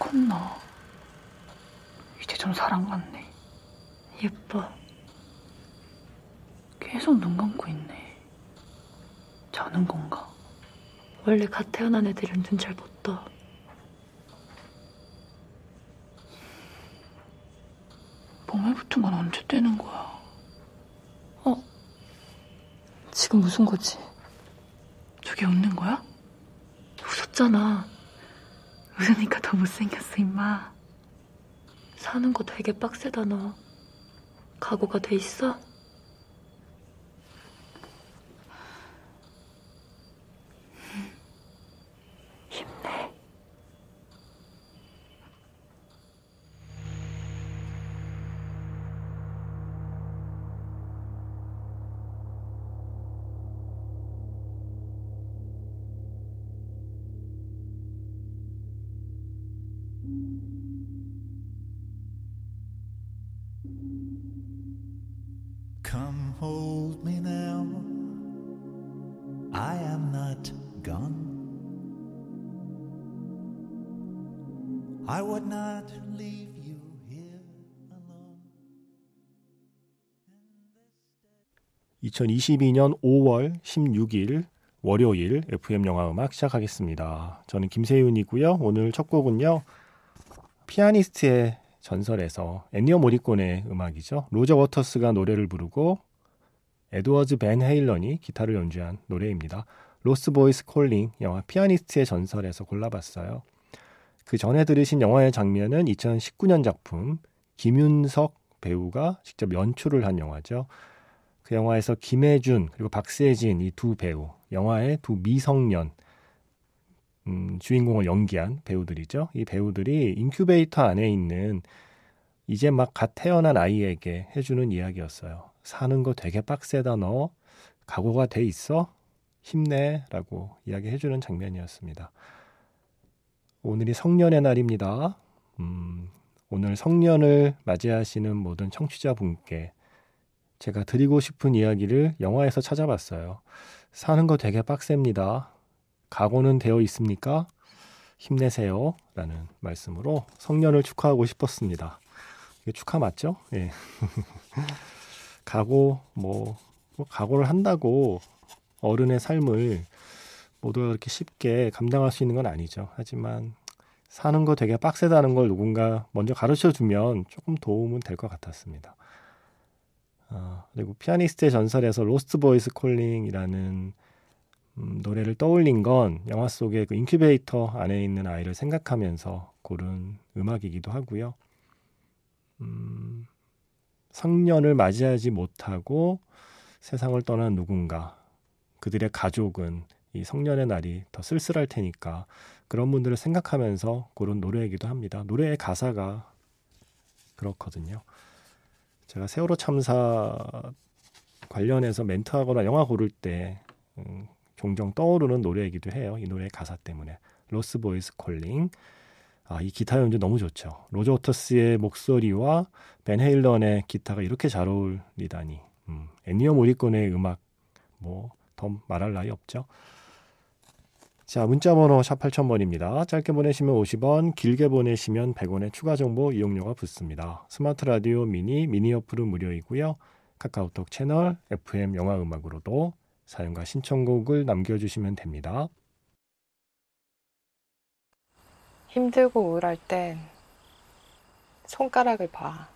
컸나? 이제 좀 사람 같네. 예뻐. 계속 눈 감고 있네. 자는 건가? 원래 갓 태어난 애들은 눈 잘 못 떠. 몸에 붙은 건 언제 떼는 거야? 어? 지금 무슨 거지? 저게 웃는 거야? 웃었잖아. 웃으니까 더 못생겼어, 임마. 사는 거 되게 빡세다, 너. 각오가 돼 있어? Come hold me now. I am not gone. I would not leave you here alone. 2022년 5월 16일 월요일 FM 영화 음악 시작하겠습니다. 저는 김세윤이고요. 오늘 첫 곡은요. 피아니스트의 전설에서 애니어 모리콘의 음악이죠. 로저 워터스가 노래를 부르고 에드워드 밴 헤일런이 기타를 연주한 노래입니다. Lost Boys Calling 영화 피아니스트의 전설에서 골라봤어요. 그 전에 들으신 영화의 장면은 2019년 작품 김윤석 배우가 직접 연출을 한 영화죠. 그 영화에서 김혜준 그리고 박세진 이 두 배우, 영화의 두 미성년 음, 주인공을 연기한 배우들이죠. 이 배우들이 인큐베이터 안에 있는 이제 막 갓 태어난 아이에게 해주는 이야기였어요. 사는 거 되게 빡세다 너 각오가 돼 있어 힘내 라고 이야기해주는 장면이었습니다. 오늘이 성년의 날입니다. 음, 오늘 성년을 맞이하시는 모든 청취자분께 제가 드리고 싶은 이야기를 영화에서 찾아봤어요. 사는 거 되게 빡셉니다. 각오는 되어 있습니까? 힘내세요. 라는 말씀으로 성년을 축하하고 싶었습니다. 이게 축하 맞죠? 예. 각오, 뭐, 뭐, 각오를 한다고 어른의 삶을 모두가 그렇게 쉽게 감당할 수 있는 건 아니죠. 하지만 사는 거 되게 빡세다는 걸 누군가 먼저 가르쳐 주면 조금 도움은 될 것 같았습니다. 어, 그리고 피아니스트의 전설에서 Lost Boys Calling이라는 음, 노래를 떠올린 건 영화 속의 그 인큐베이터 안에 있는 아이를 생각하면서 고른 음악이기도 하고요. 음, 성년을 맞이하지 못하고 세상을 떠난 누군가, 그들의 가족은 이 성년의 날이 더 쓸쓸할 테니까 그런 분들을 생각하면서 고른 노래이기도 합니다. 노래의 가사가 그렇거든요. 제가 세월호 참사 관련해서 멘트하거나 영화 고를 때 음, 종종 떠오르는 노래이기도 해요. 이 노래의 가사 때문에. Lost Boys Calling. 아, 이 기타 연주 너무 좋죠. 로저 워터스의 목소리와 밴 헤일런의 기타가 이렇게 잘 어울리다니. 음, 엔니오 모리꼬네의 음악 뭐 더 말할 나위 없죠. 자, 문자 번호 샵 8000번입니다. 짧게 보내시면 50원, 길게 보내시면 100원의 추가 정보 이용료가 붙습니다. 스마트 라디오 미니, 미니 어플은 무료이고요. 카카오톡 채널 FM 영화 음악으로도 사연과 신청곡을 남겨주시면 됩니다. 힘들고 우울할 땐 손가락을 봐.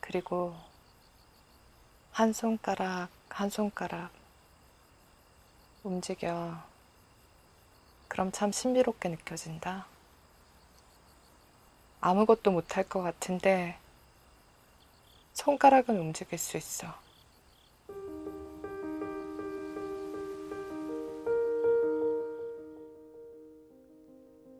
그리고 한 손가락, 한 손가락 움직여. 그럼 참 신비롭게 느껴진다. 아무것도 못할 것 같은데 손가락은 움직일 수 있어.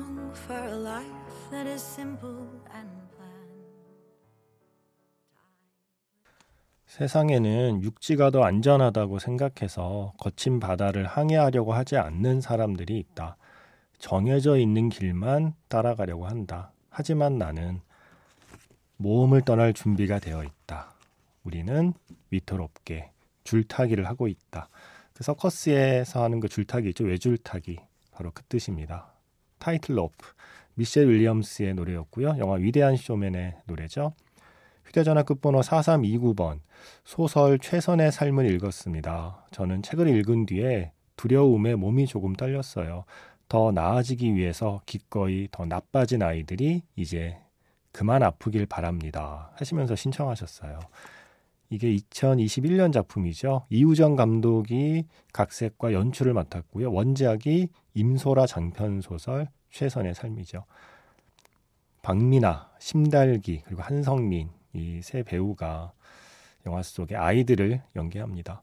long for a life that is simple and 세상에는 육지가 더 안전하다고 생각해서 거친 바다를 항해하려고 하지 않는 사람들이 있다. 정해져 있는 길만 따라가려고 한다. 하지만 나는 모험을 떠날 준비가 되어 있다. 우리는 위태롭게 줄타기를 하고 있다. 그 서커스에서 하는 그 줄타기 있죠. 외줄타기. 바로 그 뜻입니다. 타이틀 로프. 미셸 윌리엄스의 노래였고요. 영화 위대한 쇼맨의 노래죠. 휴대전화 끝번호 4329번 소설 최선의 삶을 읽었습니다. 저는 책을 읽은 뒤에 두려움에 몸이 조금 떨렸어요. 더 나아지기 위해서 기꺼이 더 나빠진 아이들이 이제 그만 아프길 바랍니다. 하시면서 신청하셨어요. 이게 2021년 작품이죠. 이우정 감독이 각색과 연출을 맡았고요. 원작이 임소라 장편 소설 최선의 삶이죠. 박민아, 심달기 그리고 한성민 이 세 배우가 영화 속의 아이들을 연기합니다.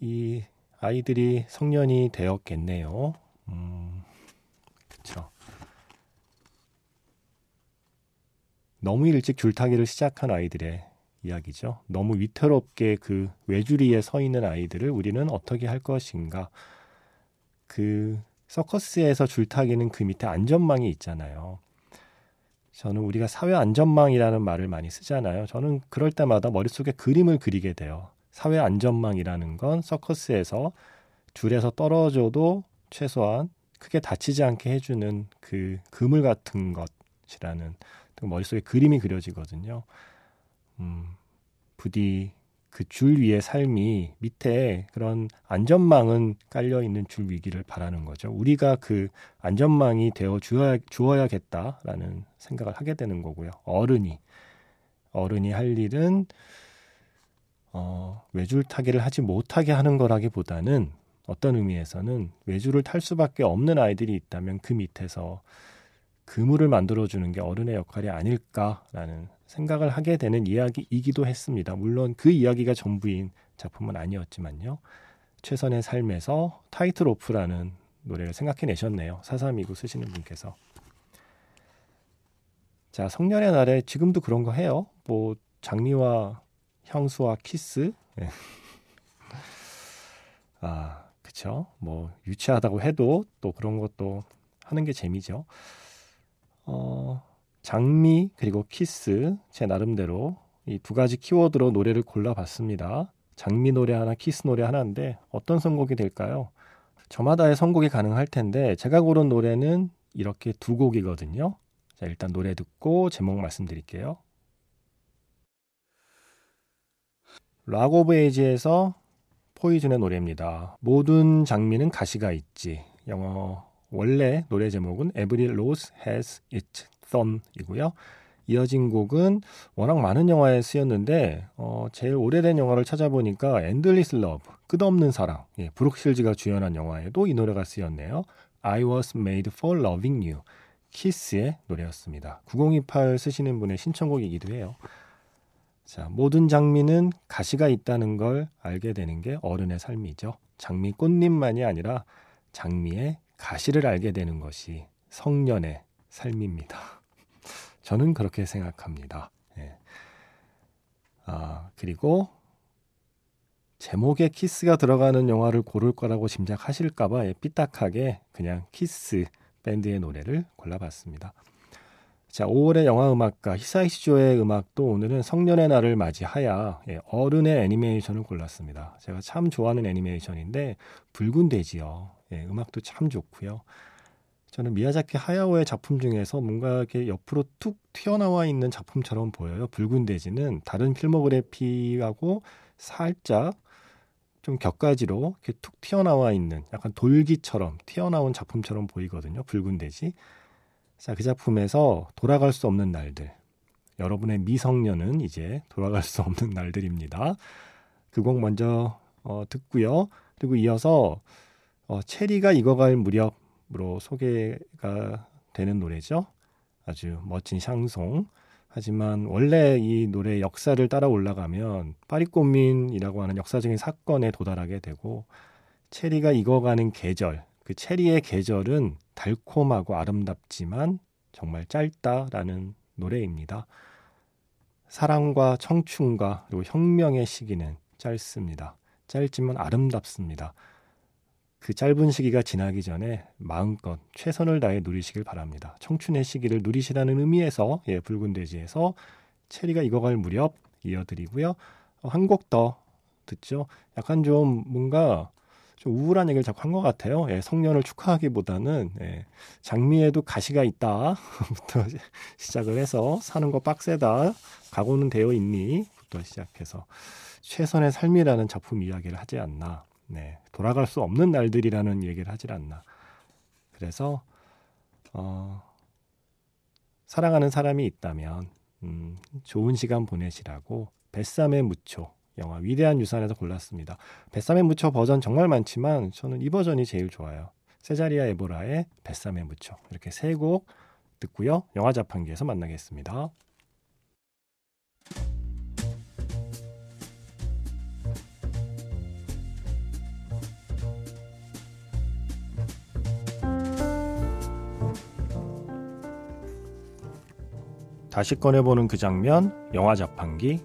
이 아이들이 성년이 되었겠네요. 음, 그쵸. 너무 일찍 줄타기를 시작한 아이들의 이야기죠. 너무 위태롭게 그 외줄위에 서 있는 아이들을 우리는 어떻게 할 것인가. 그 서커스에서 줄타기는 그 밑에 안전망이 있잖아요. 저는 우리가 사회 안전망이라는 말을 많이 쓰잖아요. 저는 그럴 때마다 머릿속에 그림을 그리게 돼요. 사회 안전망이라는 건 서커스에서 줄에서 떨어져도 최소한 크게 다치지 않게 해주는 그 그물 같은 것이라는 머릿속에 그림이 그려지거든요. 음, 부디 그 줄 위의 삶이 밑에 그런 안전망은 깔려 있는 줄 위기를 바라는 거죠. 우리가 그 안전망이 되어 주어야, 주어야겠다라는 생각을 하게 되는 거고요. 어른이 어른이 할 일은 어, 외줄 타기를 하지 못하게 하는 거라기보다는 어떤 의미에서는 외줄을 탈 수밖에 없는 아이들이 있다면 그 밑에서 그물을 만들어주는 게 어른의 역할이 아닐까라는 생각을 하게 되는 이야기이기도 했습니다. 물론 그 이야기가 전부인 작품은 아니었지만요. 최선의 삶에서 타이틀 오프라는 노래를 생각해내셨네요. 사삼이고 쓰시는 분께서. 자, 성년의 날에 지금도 그런 거 해요. 뭐 장미와 향수와 키스. 네. 아, 그쵸. 뭐 유치하다고 해도 또 그런 것도 하는 게 재미죠. 어, 장미 그리고 키스 제 나름대로 이 두 가지 키워드로 노래를 골라봤습니다. 장미 노래 하나, 키스 노래 하나인데 어떤 선곡이 될까요? 저마다의 선곡이 가능할 텐데 제가 고른 노래는 이렇게 두 곡이거든요. 자, 일단 노래 듣고 제목 말씀드릴게요. Rock of Ages에서 포이즌의 노래입니다. 모든 장미는 가시가 있지. 영어 원래 노래 제목은 Every Rose Has Its Thorn이고요. 이어진 곡은 워낙 많은 영화에 쓰였는데 어, 제일 오래된 영화를 찾아보니까 Endless Love, 끝없는 사랑, 예, 브룩 실즈가 주연한 영화에도 이 노래가 쓰였네요. I was made for loving you. 키스의 노래였습니다. 9028 쓰시는 분의 신청곡이기도 해요. 자, 모든 장미는 가시가 있다는 걸 알게 되는 게 어른의 삶이죠. 장미 꽃잎만이 아니라 장미의 가시를 알게 되는 것이 성년의 삶입니다. 저는 그렇게 생각합니다. 예. 아, 그리고 제목에 키스가 들어가는 영화를 고를 거라고 짐작하실까봐 예, 삐딱하게 그냥 키스 밴드의 노래를 골라봤습니다. 자, 5월의 영화 음악가 히사이시조의 음악도 오늘은 성년의 날을 맞이하여 예, 어른의 애니메이션을 골랐습니다. 제가 참 좋아하는 애니메이션인데 붉은 돼지요. 예, 음악도 참 좋고요. 저는 미야자키 하야오의 작품 중에서 뭔가 이렇게 옆으로 툭 튀어나와 있는 작품처럼 보여요. 붉은 돼지는 다른 필모그래피하고 살짝 좀 격가지로 이렇게 툭 튀어나와 있는 약간 돌기처럼 튀어나온 작품처럼 보이거든요. 붉은 돼지. 자, 그 작품에서 돌아갈 수 없는 날들. 여러분의 미성년은 이제 돌아갈 수 없는 날들입니다. 그 곡 먼저 어, 듣고요. 그리고 이어서 어, 체리가 익어갈 무렵으로 소개가 되는 노래죠. 아주 멋진 샹송. 하지만 원래 이 노래 역사를 따라 올라가면 파리꽃민이라고 하는 역사적인 사건에 도달하게 되고 체리가 익어가는 계절, 그 체리의 계절은 달콤하고 아름답지만 정말 짧다라는 노래입니다. 사랑과 청춘과 그리고 혁명의 시기는 짧습니다. 짧지만 아름답습니다. 그 짧은 시기가 지나기 전에 마음껏 최선을 다해 누리시길 바랍니다. 청춘의 시기를 누리시라는 의미에서 예, 붉은 돼지에서 체리가 익어갈 무렵 이어드리고요. 어, 한곡 더 듣죠. 약간 좀 뭔가 좀 우울한 얘기를 자꾸 한 것 같아요. 예, 성년을 축하하기보다는 예, 장미에도 가시가 있다부터 시작을 해서 사는 거 빡세다. 각오는 되어 있니?부터 시작해서 최선의 삶이라는 작품 이야기를 하지 않나. 네, 돌아갈 수 없는 날들이라는 얘기를 하질 않나. 그래서 어, 사랑하는 사람이 있다면 음, 좋은 시간 보내시라고 뱃삼의 무초 영화 위대한 유산에서 골랐습니다. 뱃삼의 무초 버전 정말 많지만 저는 이 버전이 제일 좋아요. 세자리아 에보라의 뱃삼의 무초 이렇게 세 곡 듣고요. 영화 자판기에서 만나겠습니다. 다시 꺼내보는 그 장면, 영화 자판기.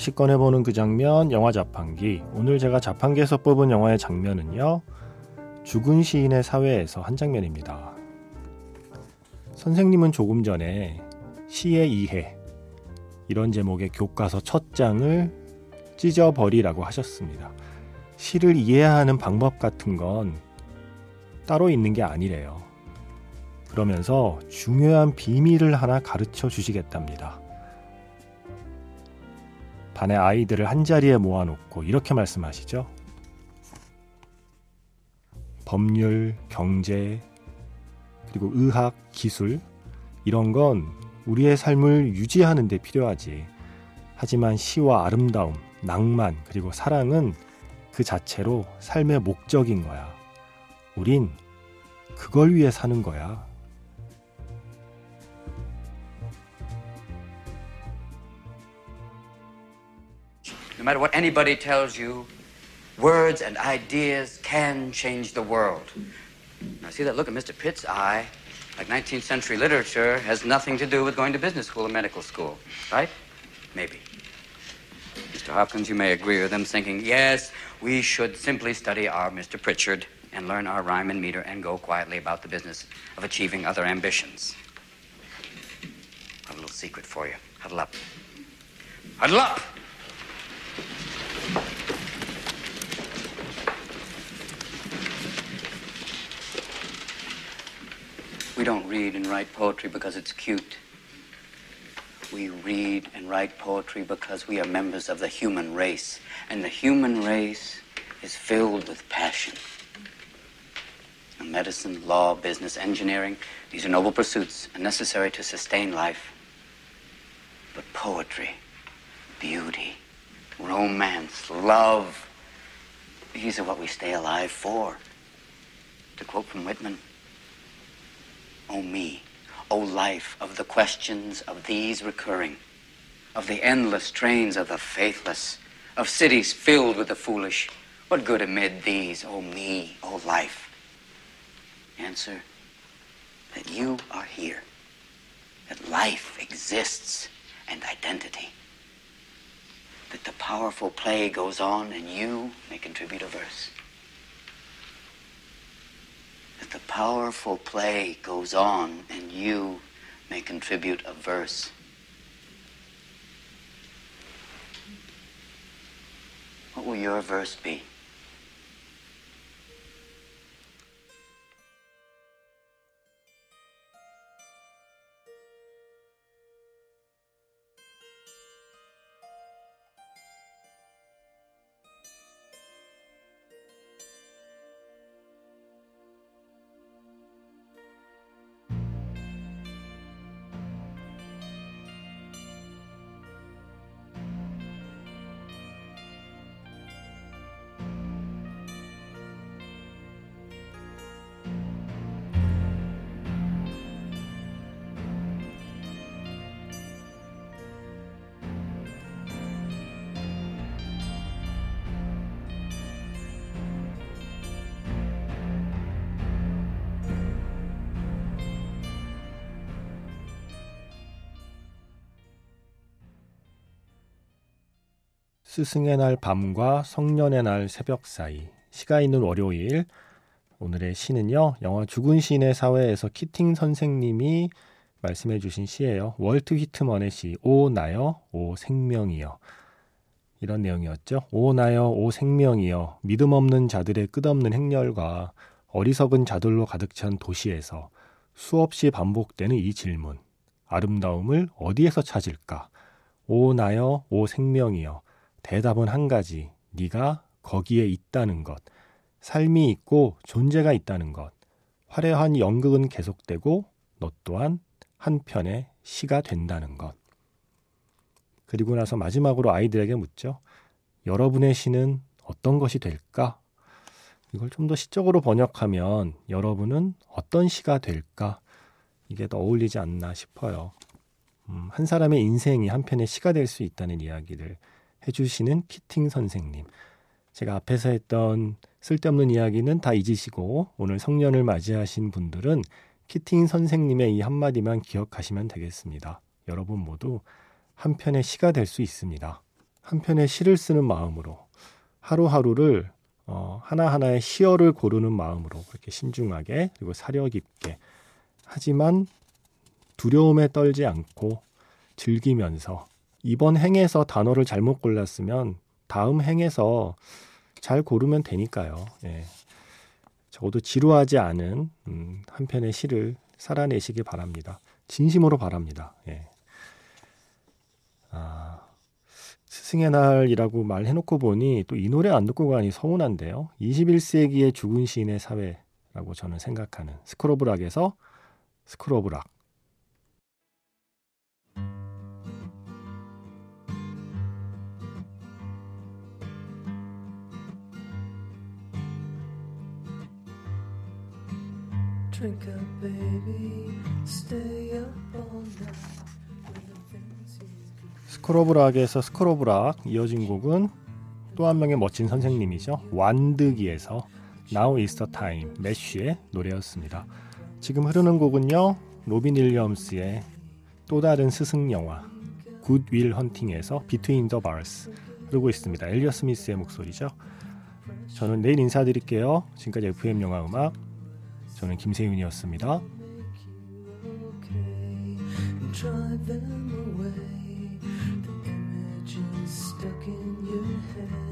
다시 꺼내보는 그 장면, 영화 자판기. 오늘 제가 자판기에서 뽑은 영화의 장면은요, 죽은 시인의 사회에서 한 장면입니다. 선생님은 조금 전에 시의 이해, 이런 제목의 교과서 첫 장을 찢어버리라고 하셨습니다. 시를 이해하는 방법 같은 건 따로 있는 게 아니래요. 그러면서 중요한 비밀을 하나 가르쳐 주시겠답니다. 반의 아이들을 한자리에 모아놓고 이렇게 말씀하시죠. 법률, 경제, 그리고 의학, 기술, 이런 건 우리의 삶을 유지하는 데 필요하지. 하지만 시와 아름다움, 낭만, 그리고 사랑은 그 자체로 삶의 목적인 거야. 우린 그걸 위해 사는 거야. No matter what anybody tells you, words and ideas can change the world. Now, see that look in Mr. Pitt's eye? Like 19th century literature has nothing to do with going to business school or medical school, right? Maybe. Mr. Hopkins, you may agree with them, thinking, yes, we should simply study our Mr. Pritchard and learn our rhyme and meter and go quietly about the business of achieving other ambitions. I have a little secret for you. Huddle up. Huddle up! We don't read and write poetry because it's cute. We read and write poetry because we are members of the human race. And the human race is filled with passion. Medicine, law, business, engineering, these are noble pursuits and necessary to sustain life. But poetry, beauty, romance, love, these are what we stay alive for. To quote from Whitman, O me, O life of the questions of these recurring, of the endless trains of the faithless, of cities filled with the foolish, what good amid these, O me, O life? Answer that you are here, that life exists and identity, that the powerful play goes on and you may contribute a verse the powerful play goes on and you may contribute a verse. What will your verse be? 스승의 날 밤과 성년의 날 새벽 사이. 시가 있는 월요일. 오늘의 시는요 영화 죽은 시인의 사회에서 키팅 선생님이 말씀해 주신 시예요. 월트 휘트먼의 시 오 나여 오 생명이여. 이런 내용이었죠. 오 나여 오 생명이여. 믿음 없는 자들의 끝없는 행렬과 어리석은 자들로 가득 찬 도시에서 수없이 반복되는 이 질문. 아름다움을 어디에서 찾을까? 오 나여 오 생명이여 대답은 한 가지. 네가 거기에 있다는 것. 삶이 있고 존재가 있다는 것. 화려한 연극은 계속되고 너 또한 한편의 시가 된다는 것. 그리고 나서 마지막으로 아이들에게 묻죠. 여러분의 시는 어떤 것이 될까? 이걸 좀 더 시적으로 번역하면 여러분은 어떤 시가 될까? 이게 더 어울리지 않나 싶어요. 음, 한 사람의 인생이 한편의 시가 될 수 있다는 이야기를 해주시는 키팅 선생님. 제가 앞에서 했던 쓸데없는 이야기는 다 잊으시고 오늘 성년을 맞이하신 분들은 키팅 선생님의 이 한마디만 기억하시면 되겠습니다. 여러분 모두 한편의 시가 될 수 있습니다. 한편의 시를 쓰는 마음으로 하루하루를 어, 하나하나의 시어를 고르는 마음으로 그렇게 신중하게 그리고 사려 깊게 하지만 두려움에 떨지 않고 즐기면서 이번 행에서 단어를 잘못 골랐으면 다음 행에서 잘 고르면 되니까요. 예. 적어도 지루하지 않은 음, 한 편의 시를 살아내시기 바랍니다. 진심으로 바랍니다. 예. 아, 스승의 날이라고 말해놓고 보니 또 이 노래 안 듣고 가니 서운한데요. 21세기의 죽은 시인의 사회라고 저는 생각하는 스크로브락에서 스크로브락 스크로브락에서 스크로브락 이어진 곡은 또 한 명의 멋진 선생님이죠. 완드기에서 Now is the time 매쉬의 노래였습니다. 지금 흐르는 곡은요. 로빈 윌리엄스의 또 다른 스승 영화 굿윌 헌팅에서 Between the Bars 흐르고 있습니다. 엘리엇 스미스의 목소리죠. 저는 내일 인사드릴게요. 지금까지 FM 영화 음악 저는 김세윤이었습니다. drive them away. The images stuck in your head.